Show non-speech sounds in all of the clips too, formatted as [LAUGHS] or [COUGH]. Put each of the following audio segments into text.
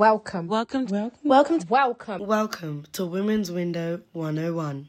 Welcome. Welcome. Welcome. Welcome. Welcome. Welcome to Women's Window 101.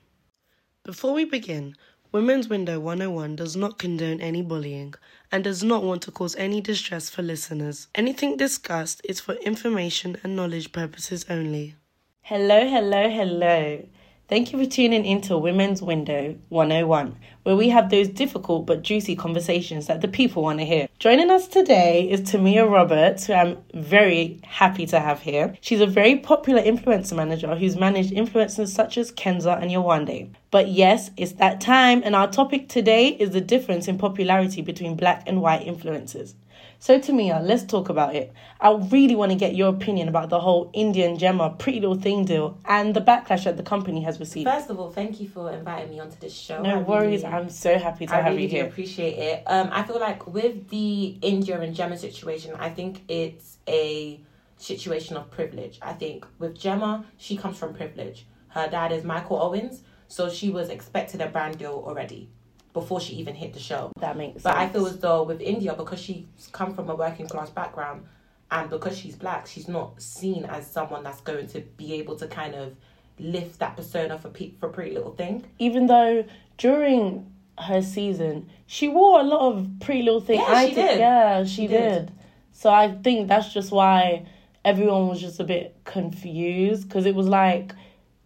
Before we begin, Women's Window 101 does not condone any bullying and does not want to cause any distress for listeners. Anything discussed is for information and knowledge purposes only. Hello, hello, hello. Thank you for tuning into Women's Window 101, where we have those difficult but juicy conversations that the people want to hear. Joining us today is Tamia Roberts, who I'm very happy to have here. She's a very popular influencer manager who's managed influencers such as Kenza and Yewande. But yes, it's that time, and our topic today is the difference in popularity between black and white influencers. So, Tamia, let's talk about it. I really want to get your opinion about the whole Indian Gemma Pretty Little Thing deal and the backlash that the company has received. First of all, thank you for inviting me onto this show. no I worries, really- I'm so happy to I have really you here. appreciate it. Um, I feel like with the India and Gemma situation, I think it's a situation of privilege. I think with Gemma, she comes from privilege. Her dad is Michael Owens, so she was expected a brand deal already before she even hit the show. That makes But sense. I feel as though with India, because she's come from a working class background and because she's black, she's not seen as someone that's going to be able to kind of lift that persona for pe- for Pretty Little Thing. even though during her season she wore a lot of Pretty Little Thing. Yeah, I she did. Yeah, she, She did. did. So I think that's just why everyone was just a bit confused because it was like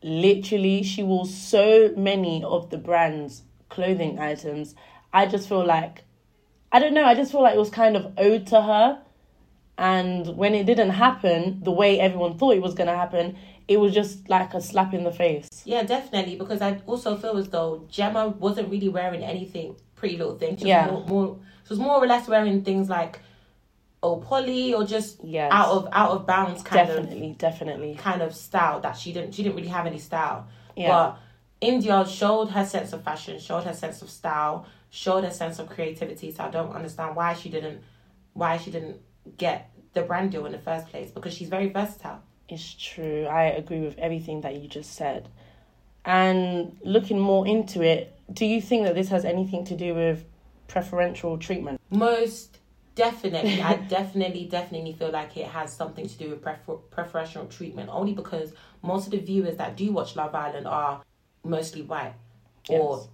literally she wore so many of the brand's clothing items. I just feel like I don't know. I just feel like it was kind of owed to her. And when it didn't happen the way everyone thought it was going to happen, it was just like a slap in the face. Yeah, definitely. Because I also feel as though Gemma wasn't really wearing anything Pretty Little Thing. She Yeah. was more, more she was more or less wearing things like oh Polly or just Yes. out of out of bounds kind of definitely, definitely. kind of style that she didn't she didn't really have any style. Yeah. But India showed her sense of fashion, showed her sense of style, showed her sense of creativity. So I don't understand why she didn't why she didn't get the brand deal in the first place because she's very versatile. It's true. I agree with everything that you just said. And looking more into it, do you think that this has anything to do with preferential treatment? Most definitely, I [LAUGHS] definitely, definitely feel like it has something to do with prefer- preferential treatment. Only because most of the viewers that do watch Love Island are mostly white or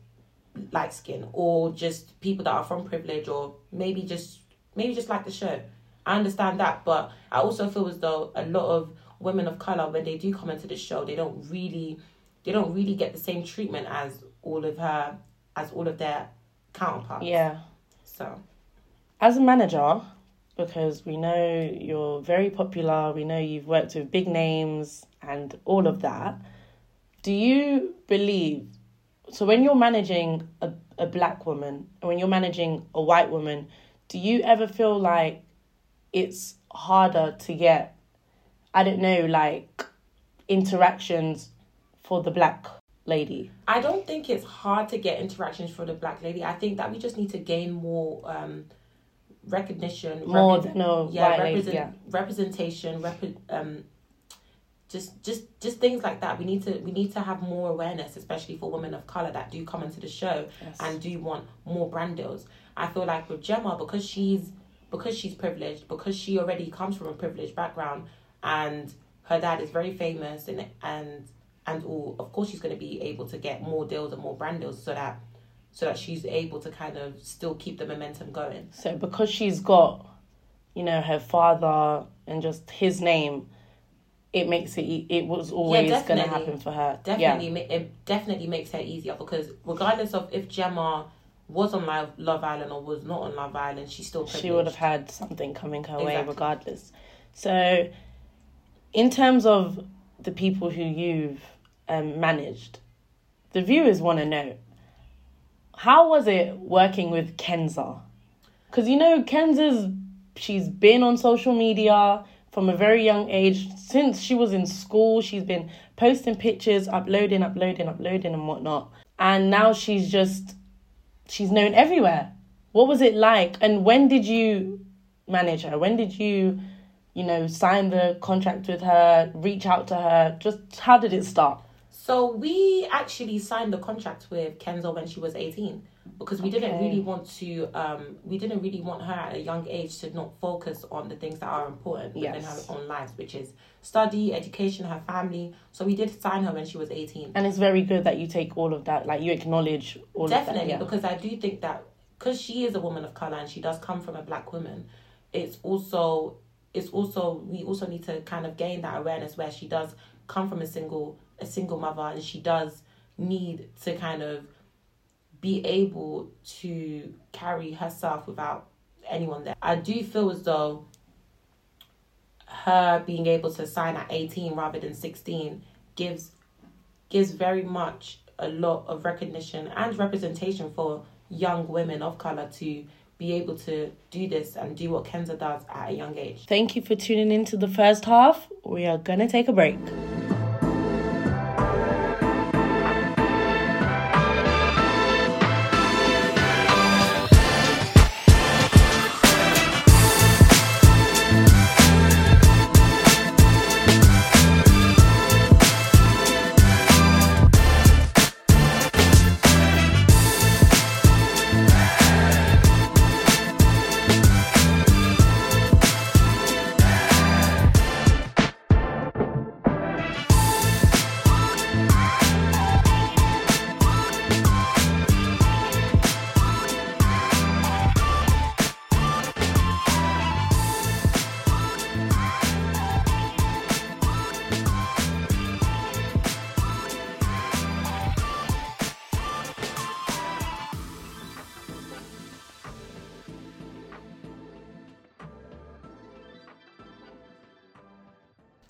light skin, or just people that are from privilege, or maybe just maybe just like the show. I understand that, but I also feel as though a lot of women of color, when they do come into the show, they don't really, they don't really get the same treatment as all of her, as all of their counterparts. Yeah. So. As a manager, because we know you're very popular, we know you've worked with big names and all of that, do you believe so when you're managing a, a black woman and when you're managing a white woman, do you ever feel like it's harder to get I don't know, like interactions for the black lady? I don't think it's hard to get interactions for the black lady. I think that we just need to gain more um, recognition, More repre- than a white lady, yeah. representation, rep- um, just just just things like that. We need to we need to have more awareness, especially for women of color that do come into the show Yes. and do want more brand deals. I feel like with Gemma because she's because she's privileged because she already comes from a privileged background and her dad is very famous and and and all of course she's going to be able to get more deals and more brand deals so that so that she's able to kind of still keep the momentum going So because she's got, you know, her father and just his name, it makes it it was always going to happen for her. definitely ma- it definitely makes her easier because regardless of if Gemma was on Love, Love Island or was not on Love Island she still Yeah, she would have had something coming her way regardless. So, in terms of the people who you've um, managed, the viewers want to know how was it working with Kenza? Because you know Kenza's she's been on social media from a very young age since she was in school. She's been posting pictures, uploading, uploading, uploading, and whatnot. And now she's just she's known everywhere. What was it like? And when did you manage her? When did you, you know, sign the contract with her, reach out to her? Just how did it start? So we actually signed the contract with Kenza when she was 18 because we didn't really want to um we didn't really want her at a young age to not focus on the things that are important within her own lives which is study education her family. So we did sign her when she was 18 And it's very good that you take all of that, like you acknowledge all definitely of that. because i do think that because she is a woman of color and she does come from a black woman it's also it's also we also need to kind of gain that awareness where she does come from a single a single mother and she does need to kind of be able to carry herself without anyone there i do feel as though her being able to sign at 18 rather than 16 gives gives very much a lot of recognition and representation for young women of color to be able to do this and do what Kenza does at a young age. Thank you for tuning in to the first half. We are gonna take a break.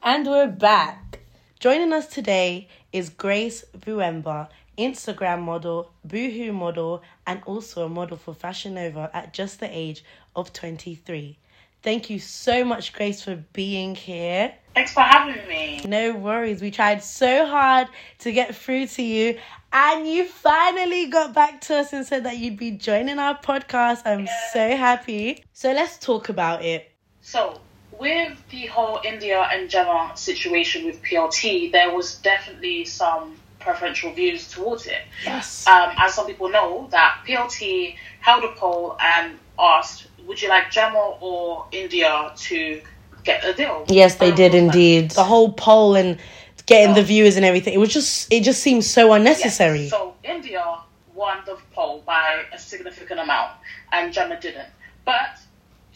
And we're back. Joining us today is Grace Vuemba, Instagram model, Boohoo model, and also a model for Fashion Nova at just the age of 23. Thank you so much, Grace, for being here. Thanks for having me. No worries. We tried so hard to get through to you, and you finally got back to us and said that you'd be joining our podcast. I'm so happy. So let's talk about it. So, with the whole India and Gemma situation with PLT, there was definitely some preferential views towards it. Yes. Um, as some people know, that PLT held a poll and asked, "Would you like Gemma or India to get a deal?" Yes, they Um, did indeed. The whole poll and getting the viewers and everything. It was just it just seems so unnecessary. Yes. So India won the poll by a significant amount, and Gemma didn't. But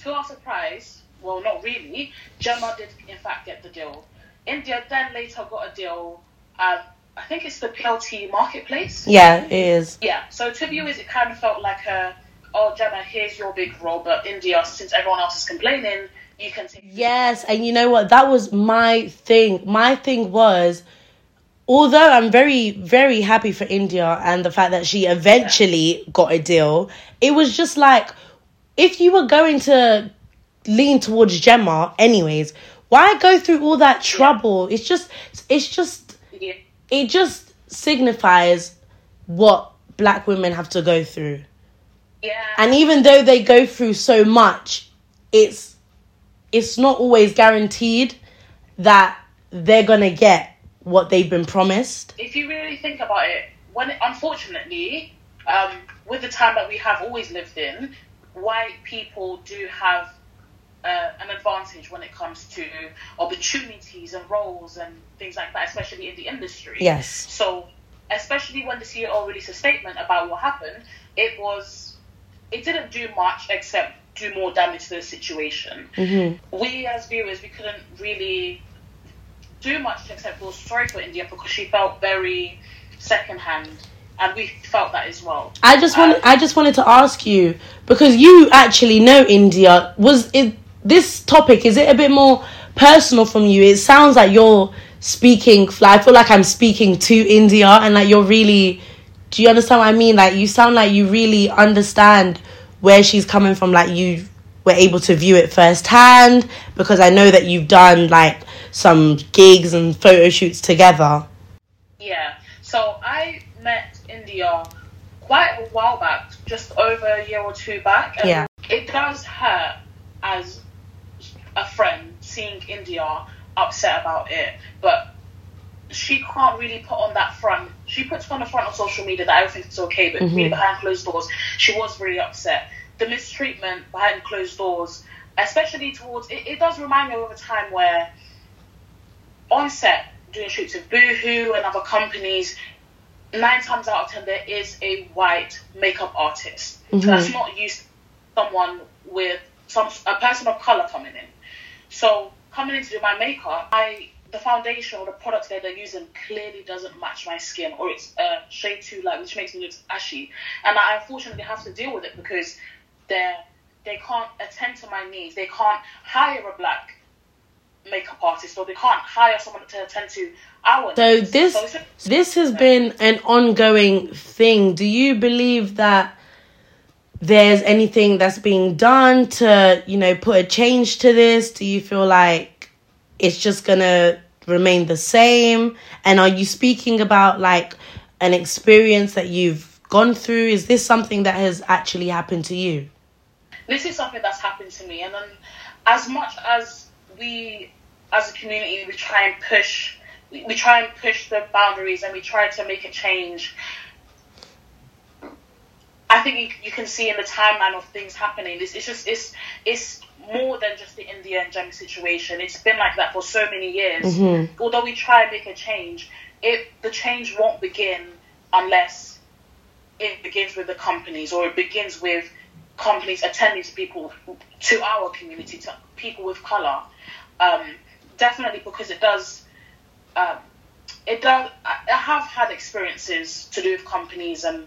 to our surprise, well, not really, Gemma did in fact get the deal. India then later got a deal. Um, I think it's the PLT marketplace. yeah, it is. Yeah. So to viewers, it kind of felt like a, oh Gemma, here's your big role, but India, since everyone else is complaining, you can take. Yes, and you know what? That was my thing. My thing was although I'm very, very happy for India and the fact that she eventually got a deal, it was just like if you were going to lean towards Gemma anyways, why go through all that trouble? It's just it's just Yeah. it just signifies what black women have to go through. Yeah. And even though they go through so much, it's it's not always guaranteed that they're gonna get what they've been promised. if you really think about it, when unfortunately, um, with the time that we have always lived in, white people do have uh, an advantage when it comes to opportunities and roles and things like that, especially in the industry. Yes. So, especially when the CEO released a statement about what happened, it was it didn't do much except do more damage to the situation. Mm-hmm. We as viewers, we couldn't really do much except feel sorry for India because she felt very secondhand, and we felt that as well. I just want Um, I just wanted to ask you because you actually know India. Was it this topic? Is it a bit more personal from you? It sounds like you're speaking. I feel like I'm speaking to India, and like you're really. Do you understand what I mean? Like you sound like you really understand where she's coming from. Like you were able to view it firsthand because I know that you've done like some gigs and photo shoots together. Yeah. So I met India quite a while back, just over a year or two back. and Yeah. It does hurt as a friend seeing India upset about it, but she can't really put on that front. She puts on the front on social media that everything's okay, but Mm-hmm. really behind closed doors, she was really upset. The mistreatment behind closed doors, especially towards it, it does remind me of a time where on set doing shoots with Boohoo and other companies, nine times out of ten there is a white makeup artist that's not used someone with some a person of color coming in. So coming in to do my makeup, I the foundation or the product that they're using clearly doesn't match my skin or it's a shade too light, which makes me look ashy. And I unfortunately have to deal with it because they're they can't attend to my needs. They can't hire a black makeup artist or they can't hire someone to attend to our So needs. this a- this has been an ongoing thing. Do you believe that there's anything that's being done to, you know, put a change to this? Do you feel like it's just gonna remain the same? And are you speaking about like an experience that you've gone through? Is this something that has actually happened to you? this is something that's happened to me and then as much as we as a community we try and push we try and push the boundaries and we try to make a change i think you, you can see in the timeline of things happening. This it's just it's it's more than just the india and Jem situation. It's been like that for so many years. Although we try and make a change it the change won't begin unless it begins with the companies or it begins with companies attending to people to our community to people with color. Um, definitely because it does um, it does I have had experiences to do with companies and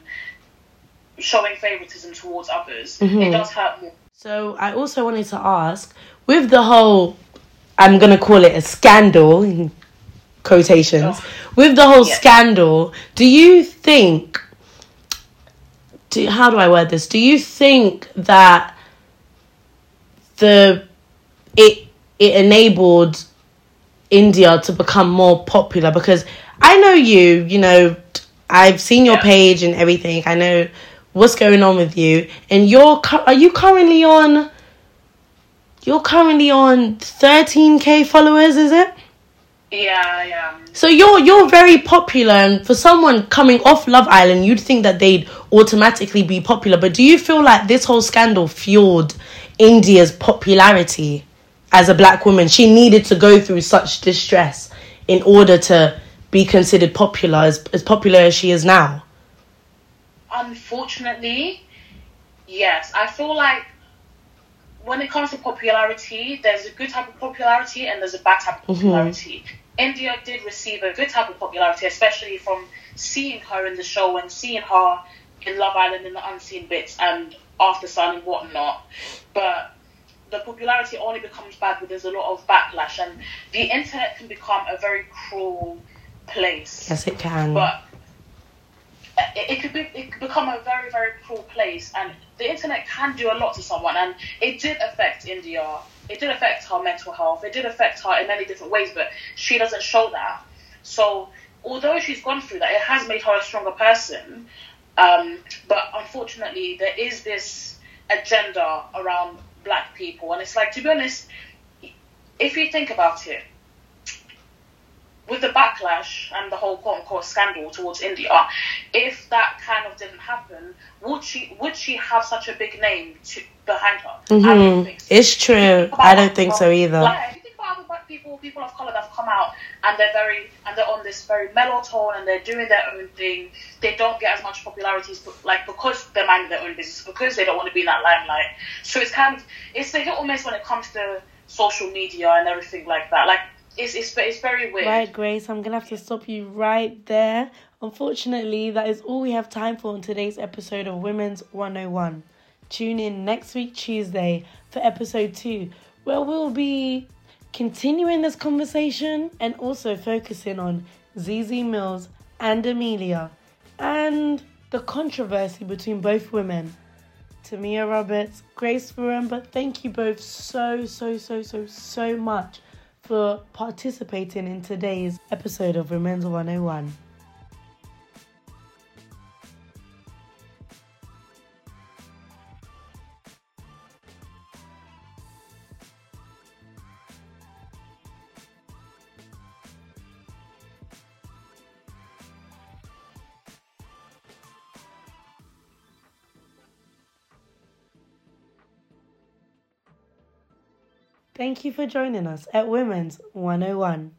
showing favoritism towards others it mm-hmm. does hurt more So I also wanted to ask, with the whole, I'm gonna call it a scandal in [LAUGHS] quotations. Oh. With the whole Yeah. scandal, do you think? Do how do I word this? Do you think that the it it enabled India to become more popular? Because I know you, you know, I've seen your Yeah. page and everything. I know what's going on with you, and you're are you currently on? You're currently on 13k followers, is it? yeah yeah So you're you're very popular, and for someone coming off Love Island, you'd think that they'd automatically be popular. But do you feel like this whole scandal fueled India's popularity as a black woman? She needed to go through such distress in order to be considered popular as as popular as she is now. Unfortunately, yes. I feel like when it comes to popularity, there's a good type of popularity and there's a bad type of mm-hmm. popularity. India did receive a good type of popularity, especially from seeing her in the show and seeing her in Love Island in the unseen bits and After Sun and whatnot. But the popularity only becomes bad when there's a lot of backlash, and the internet can become a very cruel place Yes, it can. but it, could be it could become a very very cruel place and the internet can do a lot to someone and it did affect india. It did affect her mental health. It did affect her in many different ways but she doesn't show that. So although she's gone through that it has made her a stronger person. Um, but unfortunately there is this agenda around black people and it's like to be honest if you think about it with the backlash and the whole quote unquote scandal towards India, if that kind of didn't happen, would she would she have such a big name to, behind her? Don't so. Mm-hmm. It's true. I don't think so either. Like, if you think about other black people, people of color that have come out and they're very and they're on this very mellow tone and they're doing their own thing, they don't get as much popularity, like because they're minding their own business, because they don't want to be in that limelight. So it's kind of it's a hit or miss when it comes to social media and everything like that. Like it's it's it's very weird. Right, Grace, I'm gonna have to stop you right there. Unfortunately, that is all we have time for on today's episode of Women's 101. Tune in next week, Tuesday, for episode two, where we'll be continuing this conversation and also focusing on Zeze Millz and Amelia and the controversy between both women. Tamia Roberts, Grace Faremba, thank you both so, so, so, so, so much for participating in today's episode of Women's 101. Thank you for joining us at Women's 101.